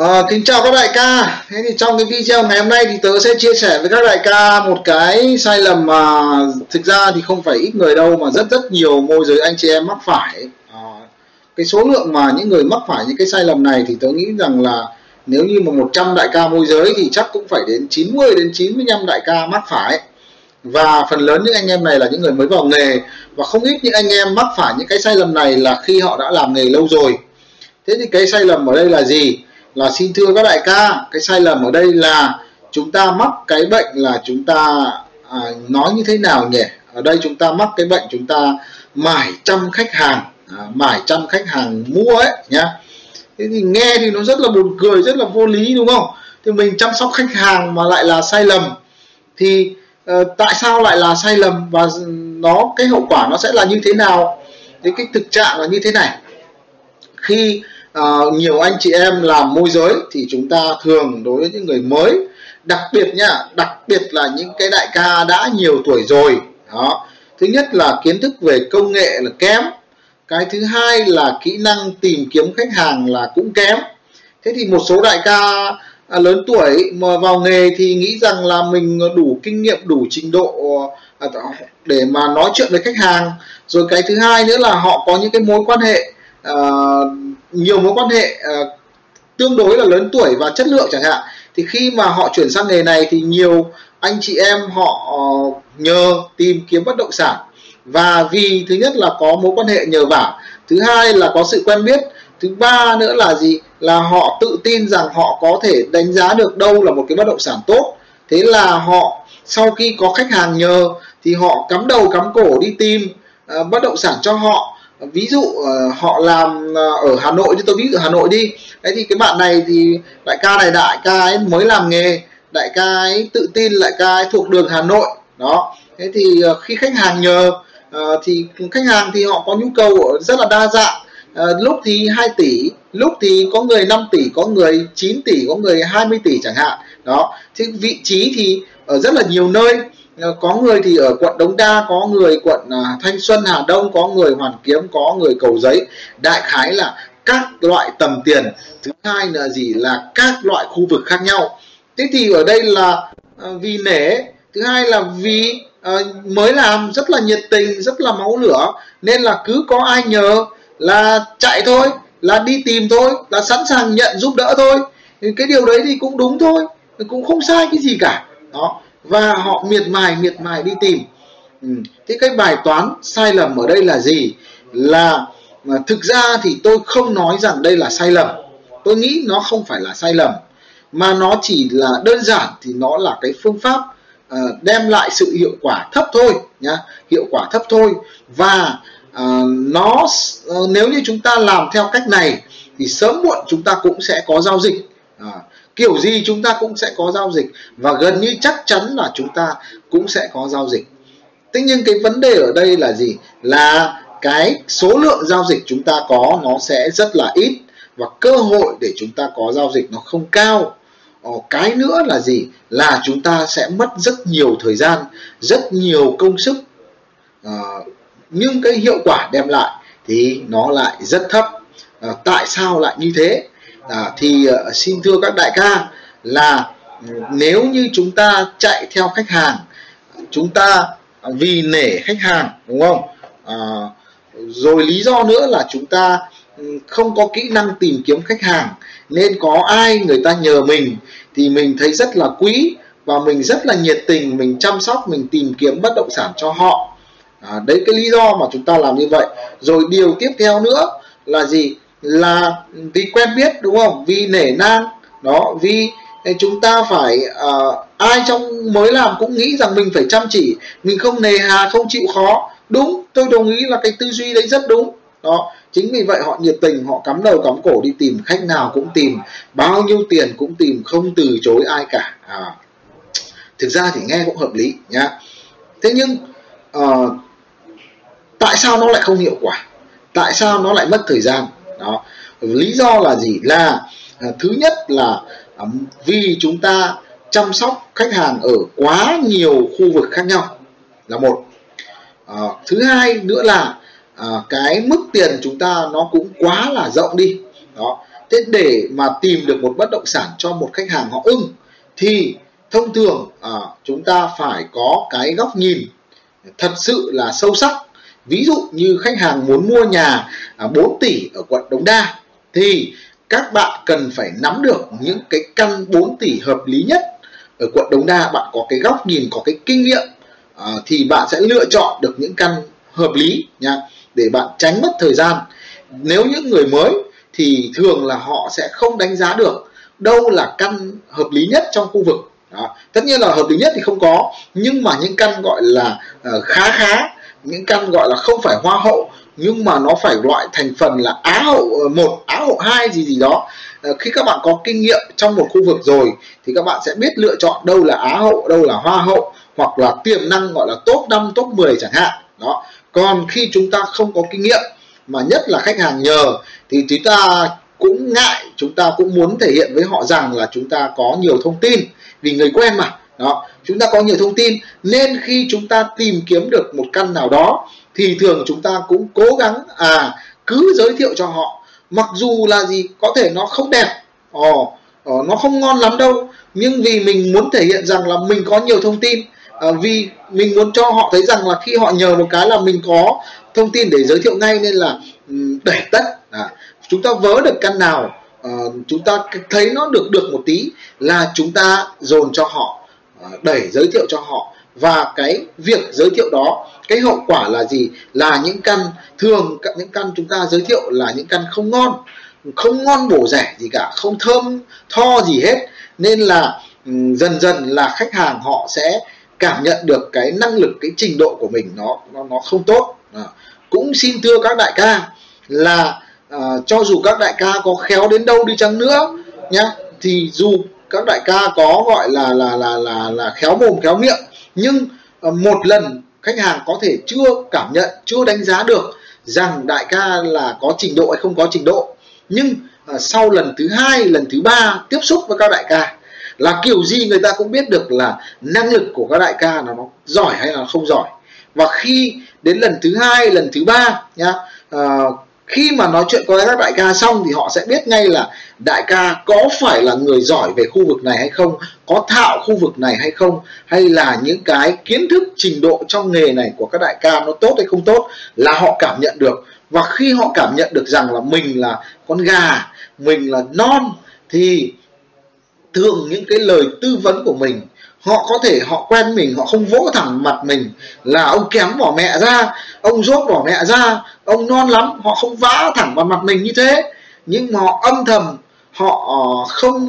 À, kính chào các đại ca. Thế thì trong cái video ngày hôm nay thì tớ sẽ chia sẻ với các đại ca một cái sai lầm mà thực ra thì không phải ít người đâu mà rất rất nhiều môi giới anh chị em mắc phải. À, cái số lượng mà những người mắc phải những cái sai lầm này thì tớ nghĩ rằng là nếu như mà 100 đại ca môi giới thì chắc cũng phải đến 90 đến 95 đại ca mắc phải. Và phần lớn những anh em này là những người mới vào nghề và không ít những anh em mắc phải những cái sai lầm này là khi họ đã làm nghề lâu rồi. Thế thì cái sai lầm ở đây là gì? Là xin thưa các đại ca cái sai lầm ở đây là chúng ta mắc cái bệnh là chúng ta à, nói như thế nào nhỉ? Ở đây chúng ta mắc cái bệnh chúng ta mải chăm khách hàng à, mải chăm khách hàng mua ấy nhá. Thế thì nghe thì nó rất là buồn cười rất là vô lý đúng không? Thì mình chăm sóc khách hàng mà lại là sai lầm. Thì uh, tại sao lại là sai lầm và nó cái hậu quả nó sẽ là như thế nào? Thế cái thực trạng là như thế này. Khi à, nhiều anh chị em làm môi giới thì chúng ta thường đối với những người mới đặc biệt nhá đặc biệt là những cái đại ca đã nhiều tuổi rồi đó. Thứ nhất là kiến thức về công nghệ là kém cái thứ hai là kỹ năng tìm kiếm khách hàng là cũng kém. Thế thì một số đại ca à, lớn tuổi mà vào nghề thì nghĩ rằng là mình đủ kinh nghiệm đủ trình độ à, để mà nói chuyện với khách hàng. Rồi cái thứ hai nữa là họ có những cái mối quan hệ uh, nhiều mối quan hệ uh, tương đối là lớn tuổi và chất lượng chẳng hạn. Thì khi mà họ chuyển sang nghề này thì nhiều anh chị em họ uh, nhờ tìm kiếm bất động sản. Và vì thứ nhất là có mối quan hệ nhờ vả thứ hai là có sự quen biết thứ ba nữa là gì? Là họ tự tin rằng họ có thể đánh giá được đâu là một cái bất động sản tốt. Thế là họ sau khi có khách hàng nhờ thì họ cắm đầu cắm cổ đi tìm uh, bất động sản cho họ ví dụ uh, họ làm ờ, ở Hà Nội thì tôi ví dụ ở Hà Nội đi. Đấy thì cái bạn này thì đại ca này đại ca ấy mới làm nghề đại ca ấy tự tin đại ca ấy thuộc đường Hà Nội. Đó. Thế thì uh, khi khách hàng nhờ uh, thì khách hàng thì họ có nhu cầu rất là đa dạng. Uh, lúc thì 2 tỷ lúc thì có người 5 tỷ có người 9 tỷ có người 20 tỷ chẳng hạn. Đó. Thì vị trí thì ở rất là nhiều nơi. Ờ, có người thì ở quận Đống Đa, có người quận ờ, Thanh Xuân, Hà Đông, có người Hoàn Kiếm, có người Cầu Giấy. Đại khái là các loại tầm tiền. Thứ hai là gì? Là các loại khu vực khác nhau. Thế thì ở đây là ờ, vì nể. Thứ hai là vì mới làm, rất là nhiệt tình, rất là máu lửa. Nên là cứ có ai nhờ là chạy thôi, là đi tìm thôi, là sẵn sàng nhận giúp đỡ thôi. Cái điều đấy thì cũng đúng thôi, cũng không sai cái gì cả. Đó và họ miệt mài miệt mài đi tìm. Ừ. thế cái bài toán sai lầm ở đây là gì? Là mà thực ra thì tôi không nói rằng đây là sai lầm. Tôi nghĩ nó không phải là sai lầm mà nó chỉ là đơn giản thì nó là cái phương pháp uh, đem lại sự hiệu quả thấp thôi nhá hiệu quả thấp thôi. Và uh, nó uh, nếu như chúng ta làm theo cách này thì sớm muộn chúng ta cũng sẽ có giao dịch. Uh, kiểu gì chúng ta cũng sẽ có giao dịch và gần như chắc chắn là chúng ta cũng sẽ có giao dịch. Thế nhưng cái vấn đề ở đây là gì? Là cái số lượng giao dịch chúng ta có nó sẽ rất là ít và cơ hội để chúng ta có giao dịch nó không cao. Ồ, cái nữa là gì? Là chúng ta sẽ mất rất nhiều thời gian rất nhiều công sức. À, nhưng cái hiệu quả đem lại thì nó lại rất thấp. À, tại sao lại như thế? À, thì uh, xin thưa các đại ca là nếu như chúng ta chạy theo khách hàng chúng ta vì nể khách hàng đúng không? À, rồi lý do nữa là chúng ta ừ, không có kỹ năng tìm kiếm khách hàng nên có ai người ta nhờ mình thì mình thấy rất là quý và mình rất là nhiệt tình mình chăm sóc mình tìm kiếm bất động sản cho họ. À, đấy cái lý do mà chúng ta làm như vậy. Rồi điều tiếp theo nữa là gì? Là vì quen biết đúng không? Vì nể nang. Đó vì chúng ta phải uh, ai trong mới làm cũng nghĩ rằng mình phải chăm chỉ mình không nề hà không chịu khó. Đúng tôi đồng ý là cái tư duy đấy rất đúng. Đó chính vì vậy họ nhiệt tình họ cắm đầu cắm cổ đi tìm khách nào cũng tìm bao nhiêu tiền cũng tìm không từ chối ai cả. À, thực ra thì nghe cũng hợp lý nhá. Thế nhưng uh, tại sao nó lại không hiệu quả? Tại sao nó lại mất thời gian? Đó. Lý do là gì? Là à, thứ nhất là à, vì chúng ta chăm sóc khách hàng ở quá nhiều khu vực khác nhau là một. À, thứ hai nữa là à, cái mức tiền chúng ta nó cũng quá là rộng đi. Đó. Thế để mà tìm được một bất động sản cho một khách hàng họ ưng thì thông thường à, chúng ta phải có cái góc nhìn thật sự là sâu sắc ví dụ như khách hàng muốn mua nhà à, 4 tỷ ở quận Đống Đa thì các bạn cần phải nắm được những cái căn 4 tỷ hợp lý nhất ở quận Đống Đa bạn có cái góc nhìn có cái kinh nghiệm à, thì bạn sẽ lựa chọn được những căn hợp lý nha để bạn tránh mất thời gian nếu những người mới thì thường là họ sẽ không đánh giá được đâu là căn hợp lý nhất trong khu vực đó. tất nhiên là hợp lý nhất thì không có nhưng mà những căn gọi là uh, khá khá những căn gọi là không phải hoa hậu, nhưng mà nó phải loại thành phần là á hậu ờ, một, á hậu hai gì gì đó. Ờ, khi các bạn có kinh nghiệm trong một khu vực rồi, thì các bạn sẽ biết lựa chọn đâu là á hậu, đâu là hoa hậu, hoặc là tiềm năng gọi là top 5 top 10 chẳng hạn. Đó. Còn khi chúng ta không có kinh nghiệm, mà nhất là khách hàng nhờ, thì chúng ta cũng ngại, chúng ta cũng muốn thể hiện với họ rằng là chúng ta có nhiều thông tin, vì người quen mà. Đó chúng ta có nhiều thông tin nên khi chúng ta tìm kiếm được một căn nào đó thì thường chúng ta cũng cố gắng à cứ giới thiệu cho họ. Mặc dù là gì có thể nó không đẹp ồ oh, nó không ngon lắm đâu nhưng vì mình muốn thể hiện rằng là mình có nhiều thông tin à, vì mình muốn cho họ thấy rằng là khi họ nhờ một cái là mình có thông tin để giới thiệu ngay nên là đẩy tất à, chúng ta vớ được căn nào à, chúng ta thấy nó được được một tí là chúng ta dồn cho họ. À, đẩy giới thiệu cho họ. Và cái việc giới thiệu đó cái hậu quả là gì? Là những căn thường những căn chúng ta giới thiệu là những căn không ngon không ngon bổ rẻ gì cả không thơm tho gì hết. Nên là ừ, dần dần là khách hàng họ sẽ cảm nhận được cái năng lực cái trình độ của mình nó nó nó không tốt. À, cũng xin thưa các đại ca là à, cho dù các đại ca có khéo đến đâu đi chăng nữa nhá thì dù các đại ca có gọi là là là là là khéo mồm khéo miệng nhưng ờ, một lần khách hàng có thể chưa cảm nhận chưa đánh giá được rằng đại ca là có trình độ hay không có trình độ nhưng ờ, sau lần thứ hai lần thứ ba tiếp xúc với các đại ca là kiểu gì người ta cũng biết được là năng lực của các đại ca là nó giỏi hay là không giỏi. Và khi đến lần thứ hai lần thứ ba nhá uh, khi mà nói chuyện với các đại ca xong thì họ sẽ biết ngay là đại ca có phải là người giỏi về khu vực này hay không, có thạo khu vực này hay không, hay là những cái kiến thức trình độ trong nghề này của các đại ca nó tốt hay không tốt là họ cảm nhận được. Và khi họ cảm nhận được rằng là mình là con gà, mình là non thì thường những cái lời tư vấn của mình, họ có thể họ quen mình, họ không vỗ thẳng mặt mình là ông kém bỏ mẹ ra, ông dốt bỏ mẹ ra ông non lắm họ không vã thẳng vào mặt mình như thế. Nhưng mà họ âm thầm họ ờ, không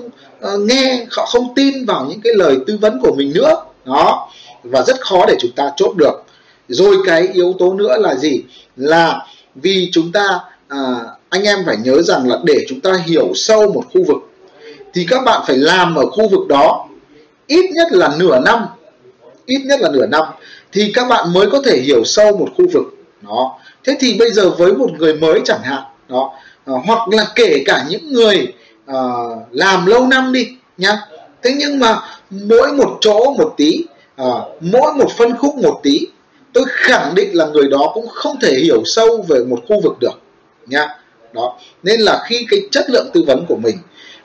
uh, nghe họ không tin vào những cái lời tư vấn của mình nữa. Đó. Và rất khó để chúng ta chốt được. Rồi cái yếu tố nữa là gì? Là vì chúng ta à, anh em phải nhớ rằng là để chúng ta hiểu sâu một khu vực thì các bạn phải làm ở khu vực đó ít nhất là nửa năm. Ít nhất là nửa năm. Thì các bạn mới có thể hiểu sâu một khu vực. Đó thế thì bây giờ với một người mới chẳng hạn đó à, hoặc là kể cả những người à, làm lâu năm đi nhá. Thế nhưng mà mỗi một chỗ một tí à, mỗi một phân khúc một tí tôi khẳng định là người đó cũng không thể hiểu sâu về một khu vực được nhá đó. Nên là khi cái chất lượng tư vấn của mình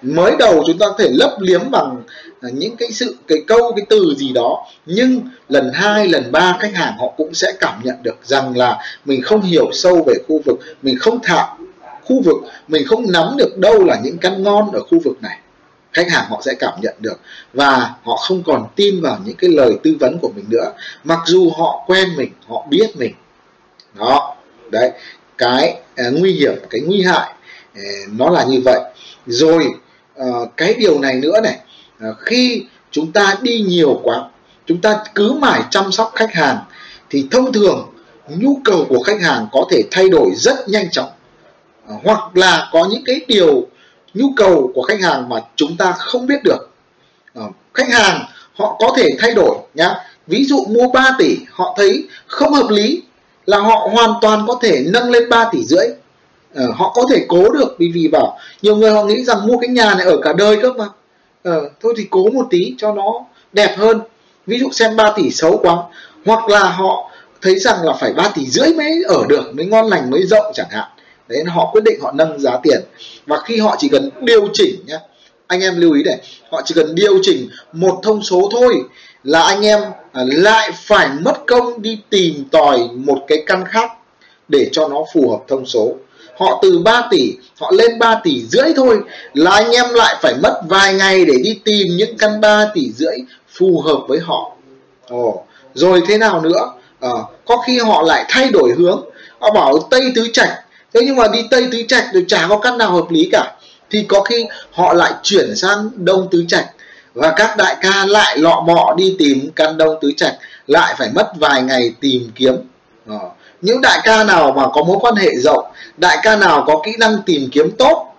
mới đầu chúng ta có thể lấp liếm bằng à, những cái sự, cái câu, cái từ gì đó, nhưng lần hai, lần ba khách hàng họ cũng sẽ cảm nhận được rằng là mình không hiểu sâu về khu vực, mình không thạo khu vực, mình không nắm được đâu là những căn ngon ở khu vực này. Khách hàng họ sẽ cảm nhận được và họ không còn tin vào những cái lời tư vấn của mình nữa. Mặc dù họ quen mình, họ biết mình. Đó. Đấy cái uh, nguy hiểm cái nguy hại uh, nó là như vậy. Rồi uh, cái điều này nữa này uh, khi chúng ta đi nhiều quá chúng ta cứ mãi chăm sóc khách hàng thì thông thường nhu cầu của khách hàng có thể thay đổi rất nhanh chóng. Uh, hoặc là có những cái điều nhu cầu của khách hàng mà chúng ta không biết được. Uh, khách hàng họ có thể thay đổi nhá. Ví dụ mua 3 tỷ họ thấy không hợp lý là họ hoàn toàn có thể nâng lên 3 tỷ rưỡi. Ờ, họ có thể cố được vì vì bảo nhiều người họ nghĩ rằng mua cái nhà này ở cả đời cơ mà. Ờ, thôi thì cố một tí cho nó đẹp hơn. Ví dụ xem 3 tỷ xấu quá hoặc là họ thấy rằng là phải 3 tỷ rưỡi mới ở được mới ngon lành mới rộng chẳng hạn. Đấy họ quyết định họ nâng giá tiền. Và khi họ chỉ cần điều chỉnh nhé anh em lưu ý này họ chỉ cần điều chỉnh một thông số thôi là anh em à, lại phải mất công đi tìm tòi một cái căn khác để cho nó phù hợp thông số. Họ từ 3 tỷ họ lên 3 tỷ rưỡi thôi là anh em lại phải mất vài ngày để đi tìm những căn 3 tỷ rưỡi phù hợp với họ. Ồ, rồi thế nào nữa? À, có khi họ lại thay đổi hướng. Họ bảo tây tứ trạch. Thế nhưng mà đi tây tứ trạch thì chả có căn nào hợp lý cả. Thì có khi họ lại chuyển sang đông tứ trạch và các đại ca lại lọ mọ đi tìm căn đông tứ trạch lại phải mất vài ngày tìm kiếm. À, những đại ca nào mà có mối quan hệ rộng đại ca nào có kỹ năng tìm kiếm tốt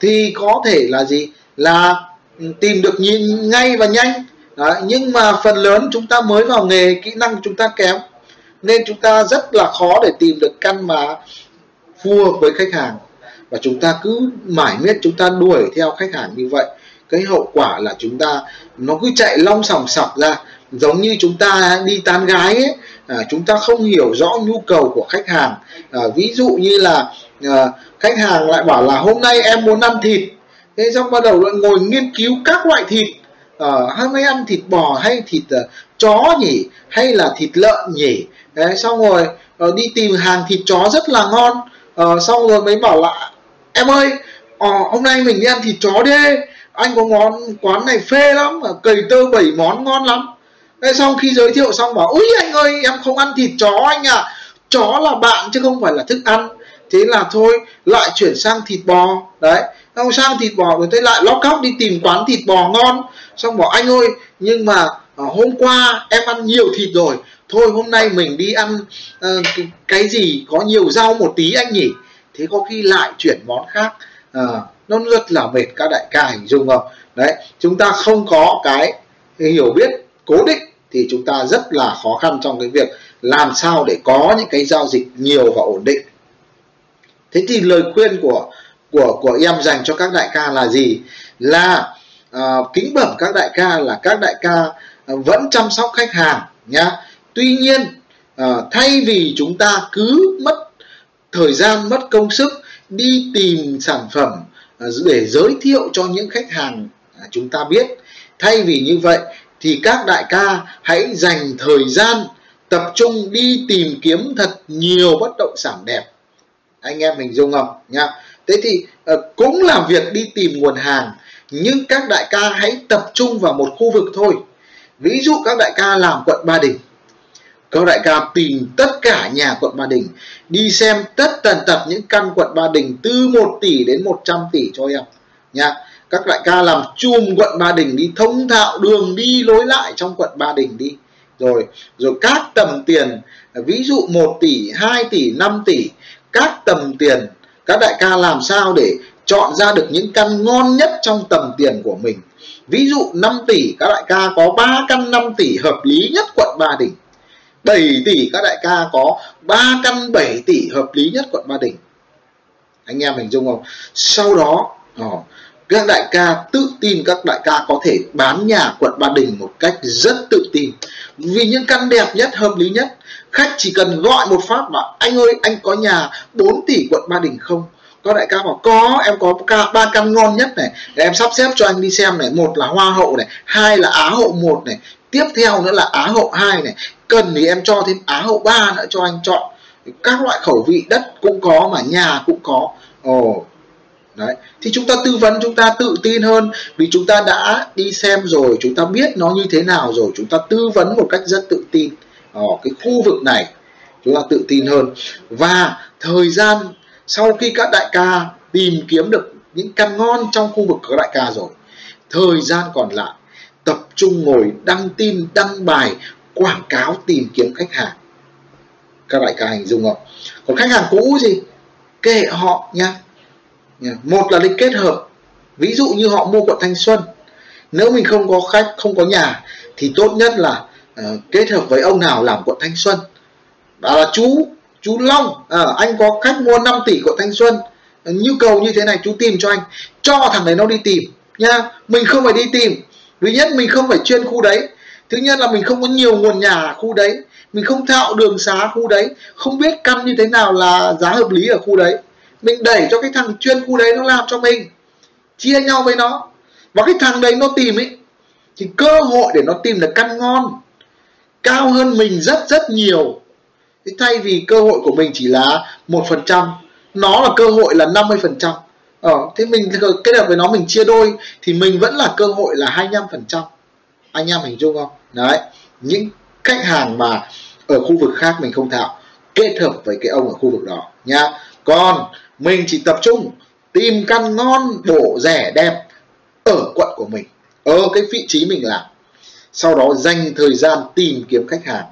thì có thể là gì? Là ừ, tìm được nhìn ngay và nhanh. Đấy, nhưng mà phần lớn chúng ta mới vào nghề kỹ năng chúng ta kém. Nên chúng ta rất là khó để tìm được căn mà phù hợp với khách hàng. Và chúng ta cứ mãi miết chúng ta đuổi theo khách hàng như vậy cái hậu quả là chúng ta nó cứ chạy long sòng sọc ra giống như chúng ta đi tán gái ấy à, chúng ta không hiểu rõ nhu cầu của khách hàng. À, ví dụ như là à, khách hàng lại bảo là hôm nay em muốn ăn thịt. Thế xong bắt đầu lại ngồi nghiên cứu các loại thịt. À, hôm nay ăn thịt bò hay thịt uh, chó nhỉ hay là thịt lợn nhỉ. Đấy xong rồi uh, đi tìm hàng thịt chó rất là ngon. Uh, xong rồi mới bảo là em ơi uh, hôm nay mình đi ăn thịt chó đi anh có món quán này phê lắm cầy tơ bảy món ngon lắm. Thế xong khi giới thiệu xong bảo úi anh ơi em không ăn thịt chó anh ạ à. chó là bạn chứ không phải là thức ăn. Thế là thôi lại chuyển sang thịt bò. Đấy xong sang thịt bò rồi thế lại lóc cóc đi tìm quán thịt bò ngon. Xong bảo anh ơi nhưng mà à, hôm qua em ăn nhiều thịt rồi. Thôi hôm nay mình đi ăn uh, cái gì có nhiều rau một tí anh nhỉ. Thế có khi lại chuyển món khác à, nó rất là mệt các đại ca hình dung không? Đấy chúng ta không có cái hiểu biết cố định thì chúng ta rất là khó khăn trong cái việc làm sao để có những cái giao dịch nhiều và ổn định. Thế thì lời khuyên của của của em dành cho các đại ca là gì? Là uh, kính bẩm các đại ca là các đại ca uh, vẫn chăm sóc khách hàng nhá. Tuy nhiên uh, thay vì chúng ta cứ mất thời gian mất công sức đi tìm sản phẩm à, để giới thiệu cho những khách hàng à, chúng ta biết. Thay vì như vậy thì các đại ca hãy dành thời gian tập trung đi tìm kiếm thật nhiều bất động sản đẹp. Anh em mình dung không? Nhá thế thì à, cũng là việc đi tìm nguồn hàng, nhưng các đại ca hãy tập trung vào một khu vực thôi. Ví dụ các đại ca làm quận ba đình các đại ca tìm tất cả nhà quận ba đình, đi xem tất tần tật những căn quận ba đình từ 1 tỷ đến 100 tỷ cho em. Nha, các đại ca làm chùm quận ba đình đi, thông thạo đường đi, lối lại trong quận ba đình đi. Rồi rồi các tầm tiền, ví dụ 1 tỷ 2 tỷ 5 tỷ, các tầm tiền, các đại ca làm sao để chọn ra được những căn ngon nhất trong tầm tiền của mình? Ví dụ 5 tỷ, các đại ca có 3 căn 5 tỷ hợp lý nhất quận Ba Đình. 7 tỷ, các đại ca có 3 căn 7 tỷ hợp lý nhất quận Ba Đình. Anh em hình dung không? Sau đó ờ, các đại ca tự tin, các đại ca có thể bán nhà quận Ba Đình một cách rất tự tin. Vì những căn đẹp nhất, hợp lý nhất, khách chỉ cần gọi một phát mà anh ơi, anh có nhà 4 tỷ quận Ba Đình không? Các đại ca bảo, có, em có ba căn ngon nhất này. Để em sắp xếp cho anh đi xem này. Một là hoa hậu này, hai là á hậu một này. Tiếp theo nữa là á hậu hai này cần thì em cho thêm á hậu ba nữa cho anh chọn. Các loại khẩu vị đất cũng có mà nhà cũng có. Ồ, đấy. Thì chúng ta tư vấn, chúng ta tự tin hơn vì chúng ta đã đi xem rồi, chúng ta biết nó như thế nào rồi. Chúng ta tư vấn một cách rất tự tin. Ở cái khu vực này chúng ta tự tin hơn. Và thời gian sau khi các đại ca tìm kiếm được những căn ngon trong khu vực các đại ca rồi, thời gian còn lại, tập trung ngồi, đăng tin, đăng bài quảng cáo tìm kiếm khách hàng. Các đại ca hình dung không? Còn khách hàng cũ gì? Kệ họ nha. Một là đi kết hợp. Ví dụ như họ mua quận thanh xuân. Nếu mình không có khách không có nhà thì tốt nhất là uh, kết hợp với ông nào làm quận thanh xuân. Đó là chú chú long. À, anh có khách mua 5 tỷ quận thanh xuân. Nhu cầu như thế này chú tìm cho anh. Cho thằng đấy nó đi tìm nha. Mình không phải đi tìm. Thứ nhất mình không phải chuyên khu đấy thứ nhất là mình không có nhiều nguồn nhà khu đấy. Mình không thạo đường xá khu đấy. Không biết căn như thế nào là giá hợp lý ở khu đấy. Mình đẩy cho cái thằng chuyên khu đấy nó làm cho mình. Chia nhau với nó. Và cái thằng đấy nó tìm ấy thì cơ hội để nó tìm được căn ngon cao hơn mình rất rất nhiều. Thì thay vì cơ hội của mình chỉ là một phần trăm nó là cơ hội là 50 phần trăm. Ờ, thế mình kết hợp với nó mình chia đôi thì mình vẫn là cơ hội là 25 phần trăm. Anh em hình dung không? Đấy những khách hàng mà ở khu vực khác mình không thạo kết hợp với cái ông ở khu vực đó nhá. Còn mình chỉ tập trung tìm căn ngon bổ rẻ đẹp ở quận của mình ở cái vị trí mình làm. Sau đó dành thời gian tìm kiếm khách hàng.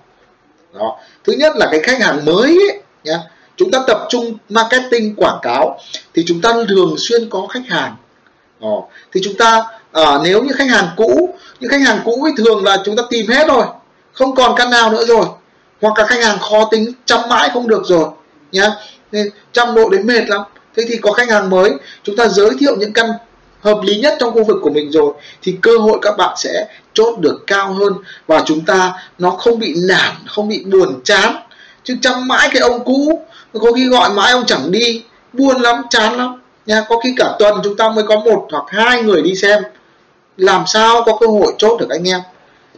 Đó. Thứ nhất là cái khách hàng mới ấy, nhá. Chúng ta tập trung marketing quảng cáo thì chúng ta thường xuyên có khách hàng. Đó. thì chúng ta à, nếu như khách hàng cũ những khách hàng cũ thì thường là chúng ta tìm hết rồi không còn căn nào nữa rồi. Hoặc là khách hàng khó tính chăm mãi không được rồi nhá. Nên chăm độ đến mệt lắm. Thế thì có khách hàng mới chúng ta giới thiệu những căn hợp lý nhất trong khu vực của mình rồi thì cơ hội các bạn sẽ chốt được cao hơn và chúng ta nó không bị nản không bị buồn chán. Chứ chăm mãi cái ông cũ có khi gọi mãi ông chẳng đi buồn lắm chán lắm nha có khi cả tuần chúng ta mới có một hoặc hai người đi xem làm sao có cơ hội chốt được anh em?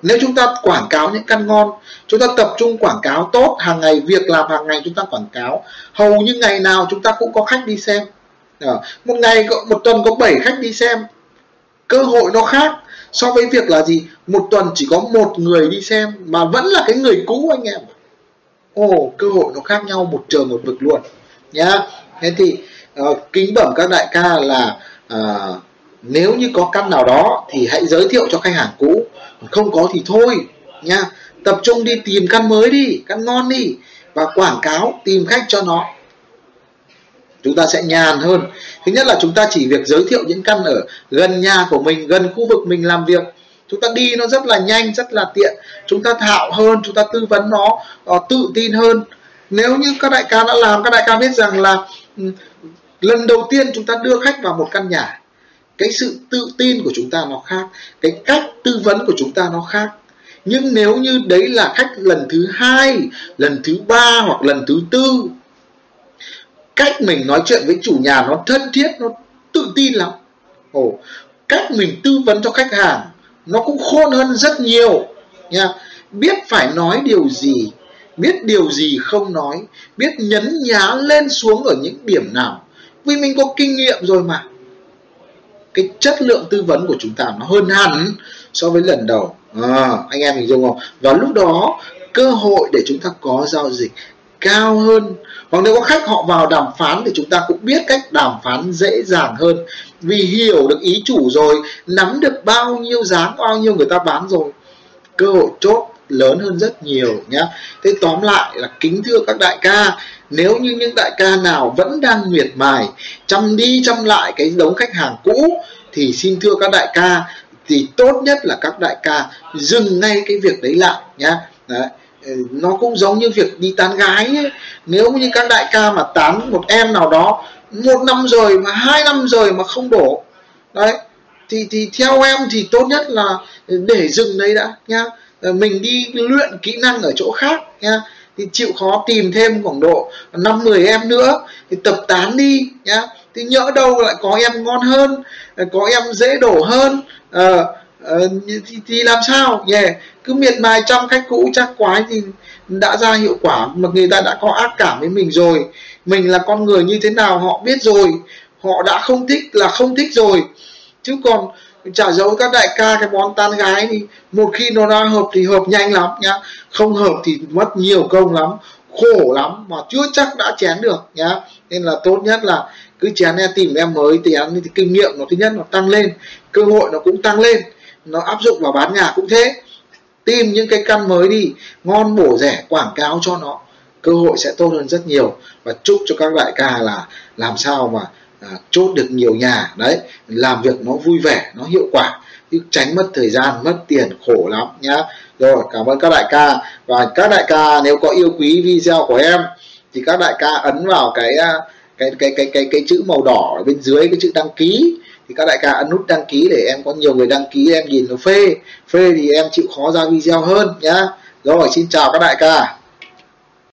Nếu chúng ta quảng cáo những căn ngon chúng ta tập trung quảng cáo tốt hàng ngày việc làm hàng ngày chúng ta quảng cáo hầu như ngày nào chúng ta cũng có khách đi xem. À, một ngày một tuần có 7 khách đi xem. Cơ hội nó khác so với việc là gì? Một tuần chỉ có một người đi xem mà vẫn là cái người cũ anh em. Ồ cơ hội nó khác nhau một trời một vực luôn. Nhá. Thế thì uh, kính bẩm các đại ca là uh, nếu như có căn nào đó thì hãy giới thiệu cho khách hàng cũ. Không có thì thôi nha. Tập trung đi tìm căn mới đi căn ngon đi. Và quảng cáo tìm khách cho nó. Chúng ta sẽ nhàn hơn. Thứ nhất là chúng ta chỉ việc giới thiệu những căn ở gần nhà của mình gần khu vực mình làm việc. Chúng ta đi nó rất là nhanh rất là tiện. Chúng ta thạo hơn chúng ta tư vấn nó uh, tự tin hơn. Nếu như các đại ca đã làm các đại ca biết rằng là ừ, lần đầu tiên chúng ta đưa khách vào một căn nhà cái sự tự tin của chúng ta nó khác, cái cách tư vấn của chúng ta nó khác. Nhưng nếu như đấy là khách lần thứ hai, lần thứ ba hoặc lần thứ tư, cách mình nói chuyện với chủ nhà nó thân thiết, nó tự tin lắm. Ồ, cách mình tư vấn cho khách hàng nó cũng khôn hơn rất nhiều nha. Biết phải nói điều gì, biết điều gì không nói, biết nhấn nhá lên xuống ở những điểm nào. Vì mình có kinh nghiệm rồi mà cái chất lượng tư vấn của chúng ta nó hơn hẳn so với lần đầu. À, anh em hình dung không? Và lúc đó cơ hội để chúng ta có giao dịch cao hơn. Hoặc nếu có khách họ vào đàm phán thì chúng ta cũng biết cách đàm phán dễ dàng hơn. Vì hiểu được ý chủ rồi nắm được bao nhiêu giá bao nhiêu người ta bán rồi cơ hội chốt lớn hơn rất nhiều nhé thế tóm lại là kính thưa các đại ca, nếu như những đại ca nào vẫn đang miệt mài, chăm đi chăm lại cái đống khách hàng cũ, thì xin thưa các đại ca, thì tốt nhất là các đại ca dừng ngay cái việc đấy lại nhá. Đấy ừ, nó cũng giống như việc đi tán gái ấy. nếu như các đại ca mà tán một em nào đó, một năm rồi mà hai năm rồi mà không đổ, đấy, thì thì theo em thì tốt nhất là để dừng đấy đã nhá. Ờ, mình đi luyện kỹ năng ở chỗ khác nha. Thì chịu khó tìm thêm khoảng độ năm 10 em nữa. Thì tập tán đi nhá thì nhỡ đâu lại có em ngon hơn ờ, có em dễ đổ hơn à, à, thì, thì làm sao? Nhỉ yeah. cứ miệt mài trong khách cũ chắc quái thì đã ra hiệu quả. Mà người ta đã có ác cảm với mình rồi. Mình là con người như thế nào họ biết rồi. Họ đã không thích là không thích rồi. Chứ còn chả giấu các đại ca, cái món tan gái thì một khi nó đã hợp thì hợp nhanh lắm nhá. Không hợp thì mất nhiều công lắm, khổ lắm mà chưa chắc đã chén được nhá. Nên là tốt nhất là cứ chén em tìm em mới, thì em thì kinh nghiệm nó thứ nhất nó tăng lên, cơ hội nó cũng tăng lên. Nó áp dụng vào bán nhà cũng thế. Tìm những cái căn mới đi, ngon bổ rẻ, quảng cáo cho nó, cơ hội sẽ tốt hơn rất nhiều. Và chúc cho các đại ca là làm sao mà à, chốt được nhiều nhà đấy làm việc nó vui vẻ nó hiệu quả chứ tránh mất thời gian mất tiền khổ lắm nhá. Rồi cảm ơn các đại ca. Và các đại ca nếu có yêu quý video của em thì các đại ca ấn vào cái à, cái cái cái cái cái chữ màu đỏ ở bên dưới cái chữ đăng ký. Thì các đại ca ấn nút đăng ký để em có nhiều người đăng ký em nhìn nó phê. Phê thì em chịu khó ra video hơn nhá. Rồi xin chào các đại ca.